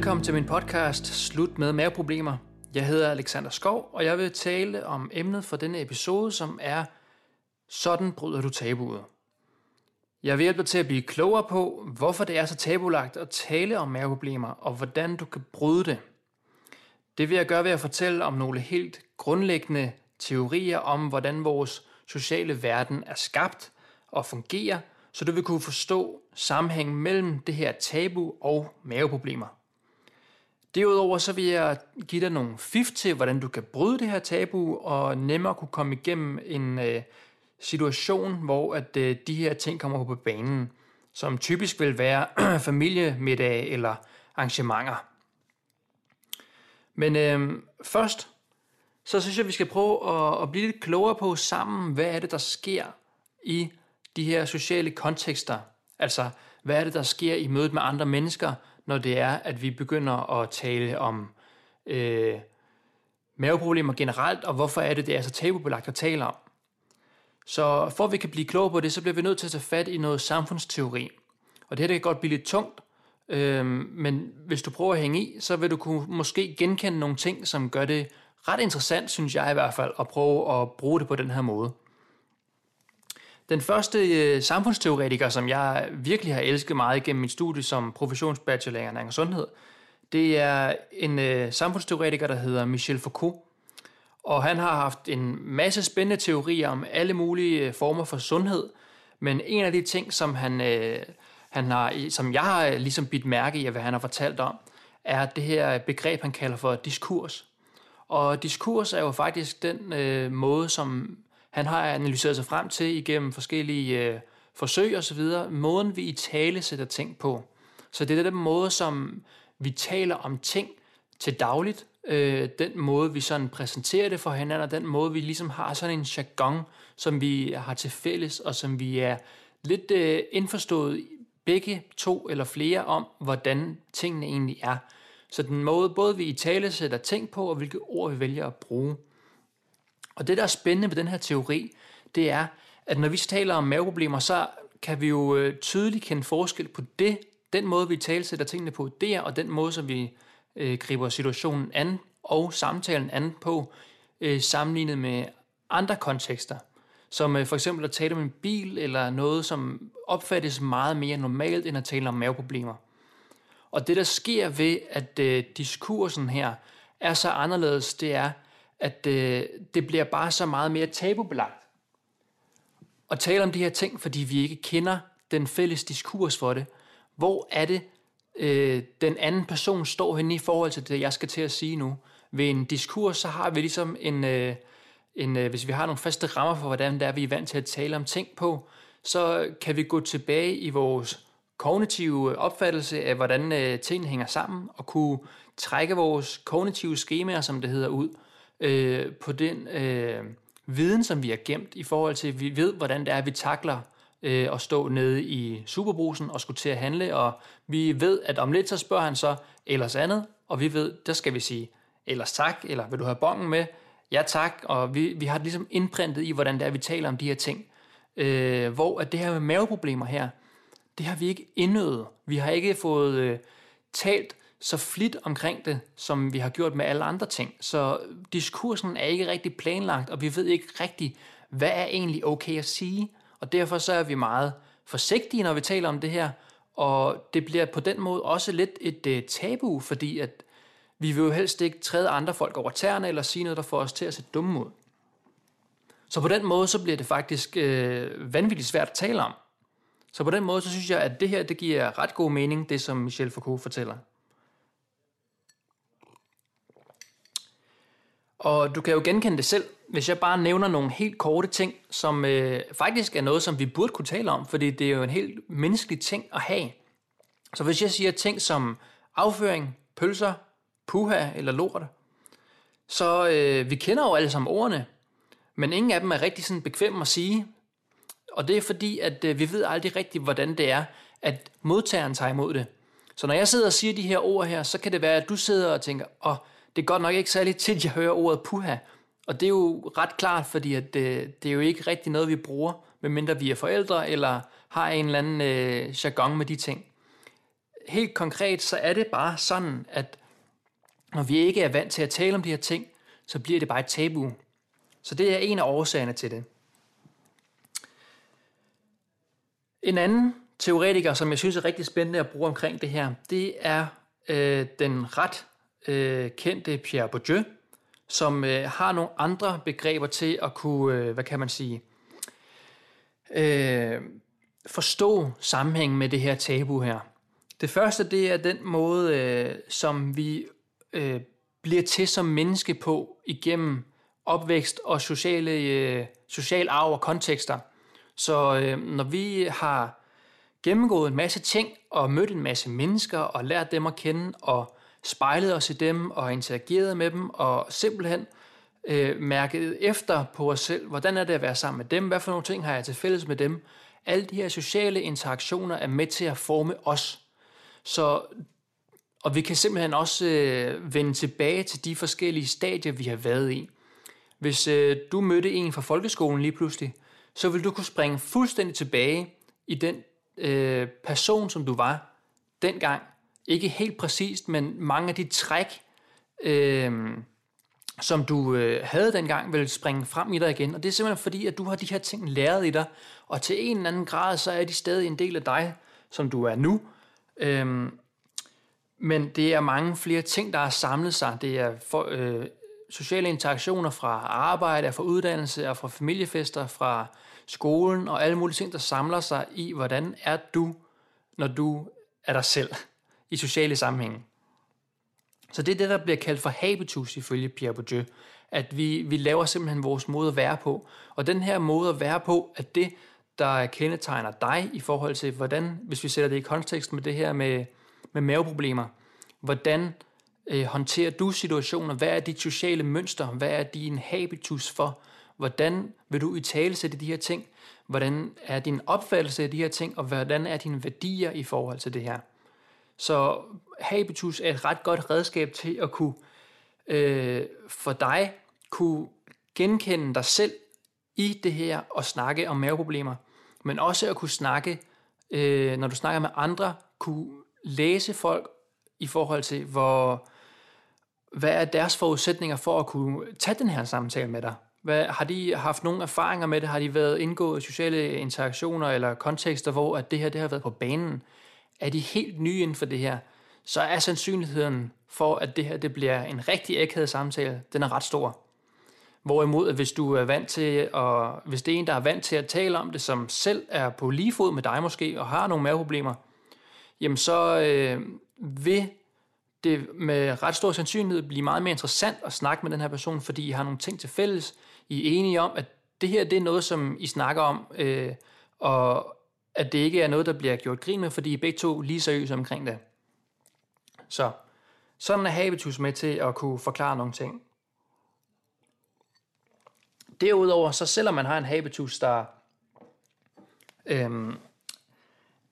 Velkommen til min podcast Slut med maveproblemer. Jeg hedder Alexander Skov, og jeg vil tale om emnet for denne episode, som er Sådan bryder du tabuet. Jeg vil hjælpe dig til at blive klogere på, hvorfor det er så tabulagt at tale om maveproblemer, og hvordan du kan bryde det. Det vil jeg gøre ved at fortælle om nogle helt grundlæggende teorier om, hvordan vores sociale verden er skabt og fungerer, så du vil kunne forstå sammenhængen mellem det her tabu og maveproblemer. Derudover så vil jeg give dig nogle fif til, hvordan du kan bryde det her tabu og nemmere kunne komme igennem en øh, situation, hvor at øh, de her ting kommer på banen, som typisk vil være familiemiddag eller arrangementer. Men øh, først, så synes jeg, vi skal prøve at, at blive lidt klogere på sammen, hvad er det, der sker i de her sociale kontekster. Altså, hvad er det, der sker i mødet med andre mennesker, når det er, at vi begynder at tale om øh, maveproblemer generelt, og hvorfor er det, det er så tabubelagt at tale om. Så for at vi kan blive klogere på det, så bliver vi nødt til at tage fat i noget samfundsteori. Og det her det kan godt blive lidt tungt, øh, men hvis du prøver at hænge i, så vil du kunne måske genkende nogle ting, som gør det ret interessant, synes jeg i hvert fald, at prøve at bruge det på den her måde. Den første øh, samfundsteoretiker, som jeg virkelig har elsket meget igennem mit studie som professionsbachelor i ernæring og sundhed, det er en øh, samfundsteoretiker, der hedder Michel Foucault. Og han har haft en masse spændende teorier om alle mulige øh, former for sundhed, men en af de ting, som han, øh, han har, som jeg har øh, ligesom bidt mærke i, hvad han har fortalt om, er det her begreb, han kalder for diskurs. Og diskurs er jo faktisk den øh, måde, som han har analyseret sig frem til igennem forskellige øh, forsøg og så videre, måden vi i tale sætter ting på. Så det er den måde, som vi taler om ting til dagligt, øh, den måde, vi sådan præsenterer det for hinanden, og den måde, vi ligesom har sådan en jargon, som vi har til fælles, og som vi er lidt øh, indforstået begge to eller flere om, hvordan tingene egentlig er. Så den måde, både vi i tale sætter ting på, og hvilke ord vi vælger at bruge. Og det, der er spændende ved den her teori, det er, at når vi taler om maveproblemer, så kan vi jo øh, tydeligt kende forskel på det, den måde, vi talsætter tingene på der, og den måde, som vi øh, griber situationen an og samtalen an på, øh, sammenlignet med andre kontekster. Som øh, for eksempel at tale om en bil, eller noget, som opfattes meget mere normalt, end at tale om maveproblemer. Og det, der sker ved, at øh, diskursen her er så anderledes, det er, at øh, det bliver bare så meget mere tabubelagt at tale om de her ting, fordi vi ikke kender den fælles diskurs for det. Hvor er det, øh, den anden person står henne i forhold til det, jeg skal til at sige nu? Ved en diskurs, så har vi ligesom en, øh, en øh, hvis vi har nogle faste rammer for, hvordan det er, vi er vant til at tale om ting på, så kan vi gå tilbage i vores kognitive opfattelse af, hvordan øh, tingene hænger sammen, og kunne trække vores kognitive skemaer, som det hedder, ud, øh, på den øh, viden, som vi har gemt i forhold til, at vi ved, hvordan det er, at vi takler øh, at stå nede i superbrusen og skulle til at handle, og vi ved, at om lidt så spørger han så ellers andet, og vi ved, der skal vi sige ellers tak, eller vil du have bongen med? Ja tak, og vi, vi har det ligesom indprintet i, hvordan det er, at vi taler om de her ting. Øh, hvor at det her med maveproblemer her, det har vi ikke indøvet. Vi har ikke fået øh, talt så flit omkring det, som vi har gjort med alle andre ting. Så diskursen er ikke rigtig planlagt, og vi ved ikke rigtig, hvad er egentlig okay at sige. Og derfor så er vi meget forsigtige, når vi taler om det her, og det bliver på den måde også lidt et uh, tabu, fordi at vi vil jo helst ikke træde andre folk over tæerne, eller sige noget, der får os til at se dumme ud. Så på den måde, så bliver det faktisk øh, vanvittigt svært at tale om. Så på den måde, så synes jeg, at det her, det giver ret god mening, det som Michel Foucault fortæller. Og du kan jo genkende det selv, hvis jeg bare nævner nogle helt korte ting, som øh, faktisk er noget, som vi burde kunne tale om, fordi det er jo en helt menneskelig ting at have. Så hvis jeg siger ting som afføring, pølser, puha eller lort, så øh, vi kender jo alle sammen ordene, men ingen af dem er rigtig sådan bekvem at sige. Og det er fordi, at øh, vi ved aldrig rigtigt, hvordan det er, at modtageren tager imod det. Så når jeg sidder og siger de her ord her, så kan det være, at du sidder og tænker, åh, oh, det er godt nok ikke særlig tit, jeg hører ordet puha. Og det er jo ret klart, fordi at det, det er jo ikke rigtig noget, vi bruger, medmindre vi er forældre, eller har en eller anden øh, jargon med de ting. helt konkret, så er det bare sådan, at når vi ikke er vant til at tale om de her ting, så bliver det bare et tabu. Så det er en af årsagerne til det. En anden teoretiker, som jeg synes er rigtig spændende at bruge omkring det her, det er øh, den ret øh, kendte Pierre Bourdieu, som øh, har nogle andre begreber til at kunne, øh, hvad kan man sige, øh, forstå sammenhængen med det her tabu her. Det første, det er den måde, øh, som vi øh, bliver til som menneske på igennem opvækst og sociale, øh, social arv og kontekster. Så øh, når vi har gennemgået en masse ting og mødt en masse mennesker og lært dem at kende og spejlede os i dem og interagerede med dem og simpelthen øh, mærkede efter på os selv, hvordan er det at være sammen med dem, hvad for nogle ting har jeg til fælles med dem. Alle de her sociale interaktioner er med til at forme os. Så, og vi kan simpelthen også øh, vende tilbage til de forskellige stadier, vi har været i. Hvis øh, du mødte en fra folkeskolen lige pludselig, så vil du kunne springe fuldstændig tilbage i den øh, person, som du var dengang. Ikke helt præcist, men mange af de træk, øh, som du øh, havde dengang, vil springe frem i dig igen. Og det er simpelthen fordi, at du har de her ting læret i dig, og til en eller anden grad, så er de stadig en del af dig, som du er nu. Øhm, men det er mange flere ting, der har samlet sig. Det er for, øh, sociale interaktioner fra arbejde, fra uddannelse, og fra familiefester, fra skolen og alle mulige ting, der samler sig i, hvordan er du, når du er dig selv i sociale sammenhænge. Så det er det, der bliver kaldt for habitus ifølge Pierre Bourdieu, at vi, vi laver simpelthen vores måde at være på. Og den her måde at være på, at det, der kendetegner dig i forhold til, hvordan, hvis vi sætter det i kontekst med det her med, med maveproblemer, hvordan øh, håndterer du situationer? Hvad er dit sociale mønster? Hvad er din habitus for? Hvordan vil du i tale sætte de her ting? Hvordan er din opfattelse af de her ting? Og hvordan er dine værdier i forhold til det her? Så habitus er et ret godt redskab til at kunne øh, for dig kunne genkende dig selv i det her og snakke om maveproblemer, men også at kunne snakke, øh, når du snakker med andre, kunne læse folk i forhold til, hvor, hvad er deres forudsætninger for at kunne tage den her samtale med dig? Hvad, har de haft nogle erfaringer med det? Har de været indgået i sociale interaktioner eller kontekster, hvor at det her det har været på banen? Er de helt nye inden for det her? Så er sandsynligheden for, at det her det bliver en rigtig ægthed samtale, den er ret stor. Hvorimod, at hvis du er vant til, og hvis det er en, der er vant til at tale om det, som selv er på lige fod med dig måske, og har nogle maveproblemer, jamen så øh, vil det med ret stor sandsynlighed blive meget mere interessant at snakke med den her person, fordi I har nogle ting til fælles. I er enige om, at det her det er noget, som I snakker om, øh, og at det ikke er noget, der bliver gjort grin med, fordi I begge to lige seriøse omkring det. Så sådan er habitus med til at kunne forklare nogle ting. Derudover, så selvom man har en habitus, der øhm,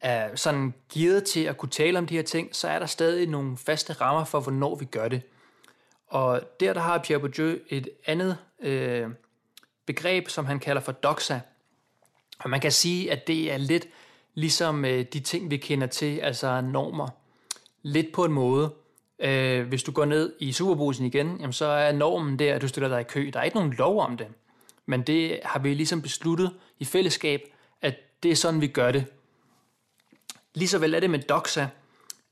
er sådan givet til at kunne tale om de her ting, så er der stadig nogle faste rammer for, hvornår vi gør det. Og der, der har Pierre Bourdieu et andet øh, begreb, som han kalder for doxa. Og man kan sige, at det er lidt ligesom øh, de ting, vi kender til, altså normer. Lidt på en måde. Øh, hvis du går ned i Superbrusen igen, jamen, så er normen der, at du stiller dig i kø. Der er ikke nogen lov om det. Men det har vi ligesom besluttet i fællesskab, at det er sådan, vi gør det. Lige så vel er det med doxa,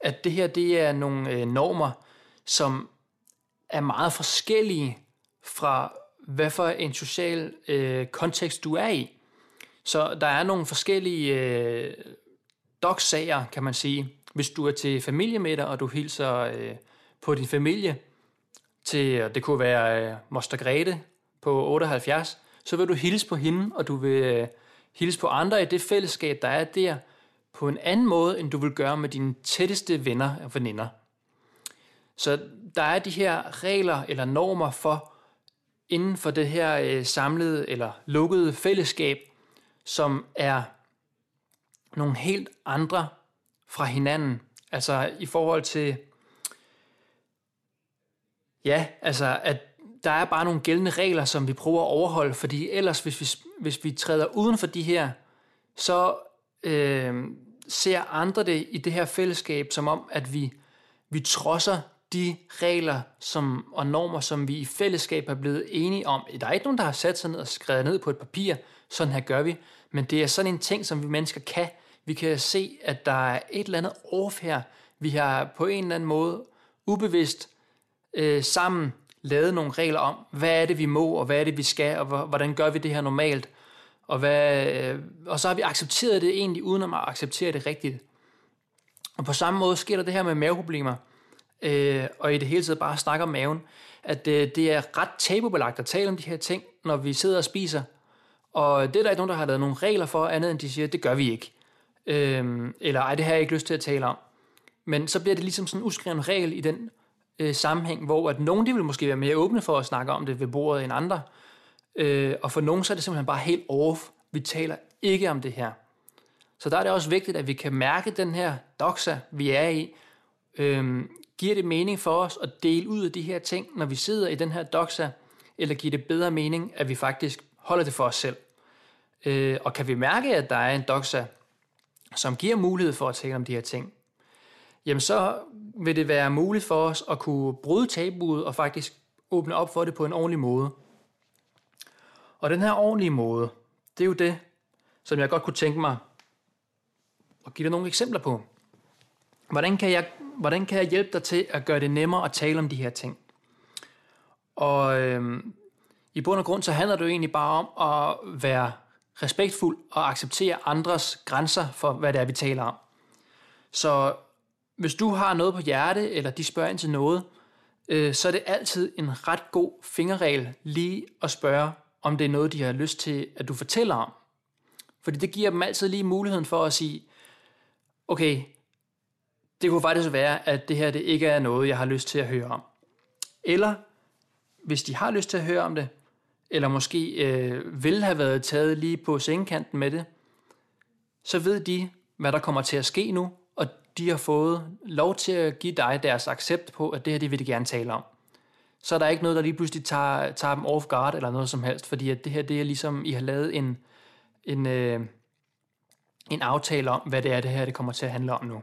at det her det er nogle øh, normer, som er meget forskellige fra hvad for en social øh, kontekst du er i. Så der er nogle forskellige øh, dogsager, kan man sige. Hvis du er til familiemiddag, og du hilser øh, på din familie, til, det kunne være øh, Moster Grete på 78, så vil du hilse på hende, og du vil øh, hilse på andre i det fællesskab, der er der, på en anden måde, end du vil gøre med dine tætteste venner og veninder. Så der er de her regler eller normer for, inden for det her øh, samlede eller lukkede fællesskab, som er nogle helt andre fra hinanden. Altså i forhold til, ja, altså at der er bare nogle gældende regler, som vi prøver at overholde, fordi ellers hvis vi, hvis vi træder uden for de her, så, øh, ser andre det i det her fællesskab som om, at vi, vi trodser de regler som, og normer, som vi i fællesskab er blevet enige om. Der er ikke nogen, der har sat sig ned og skrevet ned på et papir, sådan her gør vi, men det er sådan en ting, som vi mennesker kan. Vi kan se, at der er et eller andet off her. Vi har på en eller anden måde ubevidst øh, sammen lavet nogle regler om, hvad er det, vi må, og hvad er det, vi skal, og hvordan gør vi det her normalt. Og, hvad, øh, og så har vi accepteret det egentlig, uden at acceptere det rigtigt. Og på samme måde sker der det her med maveproblemer, øh, og i det hele taget bare snakker om maven, at øh, det er ret tabubelagt at tale om de her ting, når vi sidder og spiser. Og det er der ikke nogen, der har lavet nogle regler for, andet end de siger, det gør vi ikke. Øhm, eller ej, det har jeg ikke lyst til at tale om. Men så bliver det ligesom sådan en uskreven regel i den øh, sammenhæng, hvor at nogen de vil måske være mere åbne for at snakke om det ved bordet end andre. Øh, og for nogen så er det simpelthen bare helt off. Vi taler ikke om det her. Så der er det også vigtigt, at vi kan mærke den her doxa, vi er i. Øhm, giver det mening for os at dele ud af de her ting, når vi sidder i den her doxa, eller giver det bedre mening, at vi faktisk holder det for os selv? Øh, og kan vi mærke, at der er en doxa, som giver mulighed for at tale om de her ting, jamen så vil det være muligt for os at kunne bryde tabuet og faktisk åbne op for det på en ordentlig måde. Og den her ordentlige måde, det er jo det, som jeg godt kunne tænke mig at give dig nogle eksempler på. Hvordan kan jeg, hvordan kan jeg hjælpe dig til at gøre det nemmere at tale om de her ting? Og øhm, i bund og grund så handler det jo egentlig bare om at være respektfuld og acceptere andres grænser for, hvad det er, vi taler om. Så hvis du har noget på hjerte, eller de spørger ind til noget, øh, så er det altid en ret god fingerregel lige at spørge, om det er noget, de har lyst til, at du fortæller om. Fordi det giver dem altid lige muligheden for at sige, okay, det kunne faktisk være, at det her det ikke er noget, jeg har lyst til at høre om. Eller, hvis de har lyst til at høre om det, eller måske øh, vil have været taget lige på sengekanten med det, så ved de, hvad der kommer til at ske nu, og de har fået lov til at give dig deres accept på, at det her det vil de gerne tale om. Så er der ikke noget, der lige pludselig tager, tager dem off guard eller noget som helst, fordi at det her det er ligesom, I har lavet en, en, øh, en aftale om, hvad det er, det her det kommer til at handle om nu.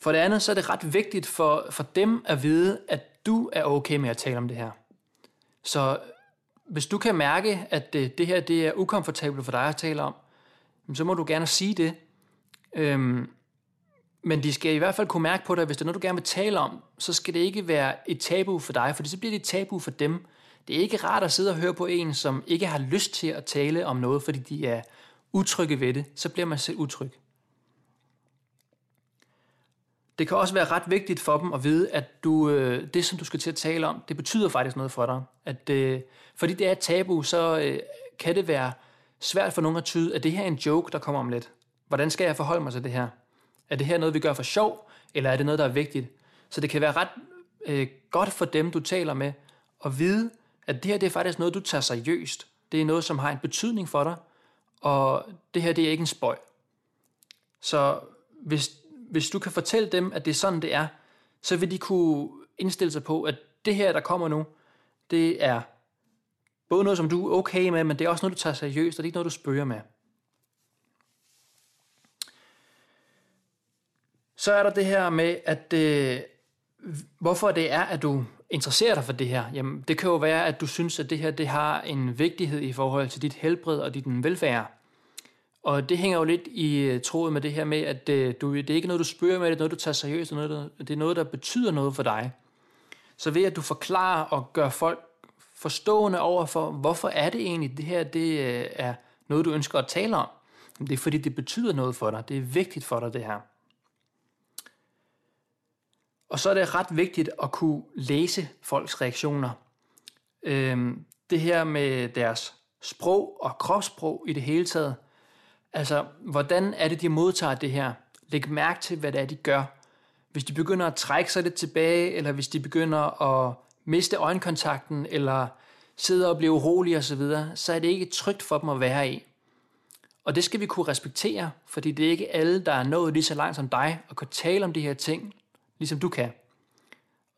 For det andet, så er det ret vigtigt for, for dem at vide, at du er okay med at tale om det her. Så hvis du kan mærke, at det, det her det er ukomfortabelt for dig at tale om, så må du gerne sige det. Øhm, men de skal i hvert fald kunne mærke på dig, at hvis det er noget, du gerne vil tale om, så skal det ikke være et tabu for dig, for så bliver det et tabu for dem. Det er ikke rart at sidde og høre på en, som ikke har lyst til at tale om noget, fordi de er utrygge ved det. Så bliver man selv utryg. Det kan også være ret vigtigt for dem at vide, at du, øh, det, som du skal til at tale om, det betyder faktisk noget for dig. At, øh, fordi det er et tabu, så øh, kan det være svært for nogen at tyde, at det her er en joke, der kommer om lidt. Hvordan skal jeg forholde mig til det her? Er det her noget, vi gør for sjov, eller er det noget, der er vigtigt? Så det kan være ret øh, godt for dem, du taler med, at vide, at det her det er faktisk noget, du tager seriøst. Det er noget, som har en betydning for dig, og det her det er ikke en spøj. Så hvis, hvis du kan fortælle dem, at det er sådan, det er, så vil de kunne indstille sig på, at det her, der kommer nu, det er både noget, som du er okay med, men det er også noget, du tager seriøst, og det er ikke noget, du spørger med. Så er der det her med, at øh, hvorfor det er, at du interesserer dig for det her. Jamen, det kan jo være, at du synes, at det her det har en vigtighed i forhold til dit helbred og dit velfærd. Og det hænger jo lidt i øh, troet med det her med, at øh, du, det er ikke noget, du spørger med, det er noget, du tager seriøst, det er noget, der, det er noget, der betyder noget for dig. Så ved at du forklarer og gør folk forstående over for, hvorfor er det egentlig, det her det øh, er noget, du ønsker at tale om. Det er fordi, det betyder noget for dig. Det er vigtigt for dig, det her. Og så er det ret vigtigt at kunne læse folks reaktioner. Øhm, det her med deres sprog og kropssprog i det hele taget. Altså, hvordan er det, de modtager det her? Læg mærke til, hvad det er, de gør. Hvis de begynder at trække sig lidt tilbage, eller hvis de begynder at miste øjenkontakten, eller sidde og blive urolige osv., så, videre, så er det ikke trygt for dem at være i. Og det skal vi kunne respektere, fordi det er ikke alle, der er nået lige så langt som dig, og kan tale om de her ting, ligesom du kan.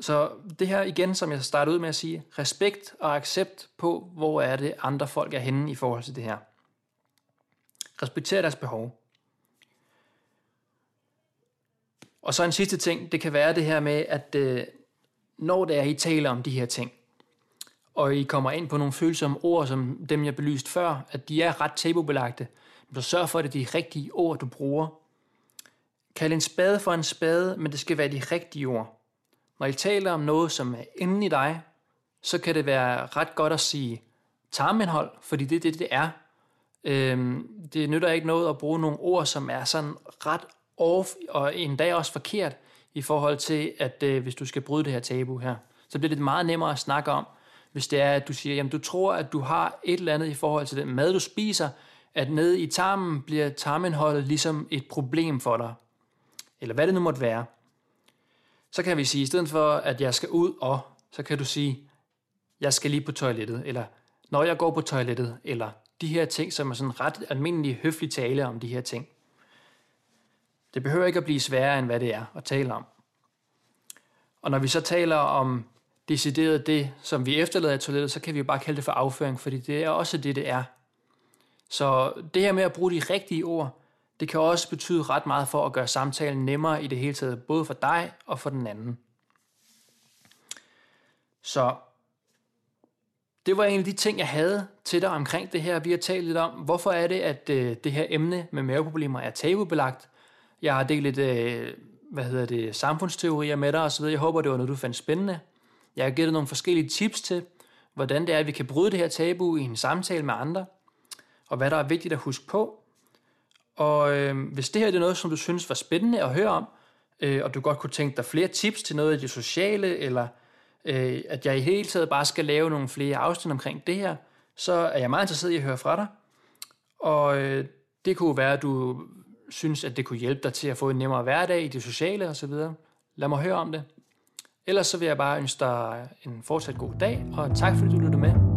Så det her igen, som jeg startede ud med at sige, respekt og accept på, hvor er det andre folk er henne i forhold til det her. Respekter deres behov. Og så en sidste ting, det kan være det her med, at øh, når det er, I taler om de her ting, og I kommer ind på nogle følsomme ord, som dem jeg belyst før, at de er ret tabubelagte, så sørg for, at det er de rigtige ord, du bruger. Kald en spade for en spade, men det skal være de rigtige ord. Når I taler om noget, som er inde i dig, så kan det være ret godt at sige tarmindhold, fordi det er det, det er. Øhm, det nytter ikke noget at bruge nogle ord, som er sådan ret off, og endda også forkert, i forhold til, at øh, hvis du skal bryde det her tabu her, så bliver det meget nemmere at snakke om, hvis det er, at du siger, jamen du tror, at du har et eller andet i forhold til den mad, du spiser, at nede i tarmen bliver tarmindholdet ligesom et problem for dig. Eller hvad det nu måtte være. Så kan vi sige, i stedet for, at jeg skal ud og, så kan du sige, jeg skal lige på toilettet, eller når jeg går på toilettet, eller de her ting, som er sådan ret almindelig høflig tale om de her ting. Det behøver ikke at blive sværere, end hvad det er at tale om. Og når vi så taler om decideret det, som vi efterlader i toilettet, så kan vi jo bare kalde det for afføring, fordi det er også det, det er. Så det her med at bruge de rigtige ord, det kan også betyde ret meget for at gøre samtalen nemmere i det hele taget, både for dig og for den anden. Så det var en af de ting, jeg havde til dig omkring det her. Vi har talt lidt om, hvorfor er det, at øh, det her emne med maveproblemer er tabubelagt. Jeg har delt lidt, øh, hvad hedder det, samfundsteorier med dig osv. Jeg håber, det var noget, du fandt spændende. Jeg har givet dig nogle forskellige tips til, hvordan det er, at vi kan bryde det her tabu i en samtale med andre, og hvad der er vigtigt at huske på. Og øh, hvis det her er noget, som du synes var spændende at høre om, øh, og du godt kunne tænke dig flere tips til noget af det sociale, eller øh, at jeg i hele taget bare skal lave nogle flere afsnit omkring det her, så er jeg meget interesseret i at høre fra dig. Og øh, det kunne være, at du synes, at det kunne hjælpe dig til at få en nemmere hverdag i det sociale osv. Lad mig høre om det. Ellers så vil jeg bare ønske dig en fortsat god dag, og tak fordi du lyttede med.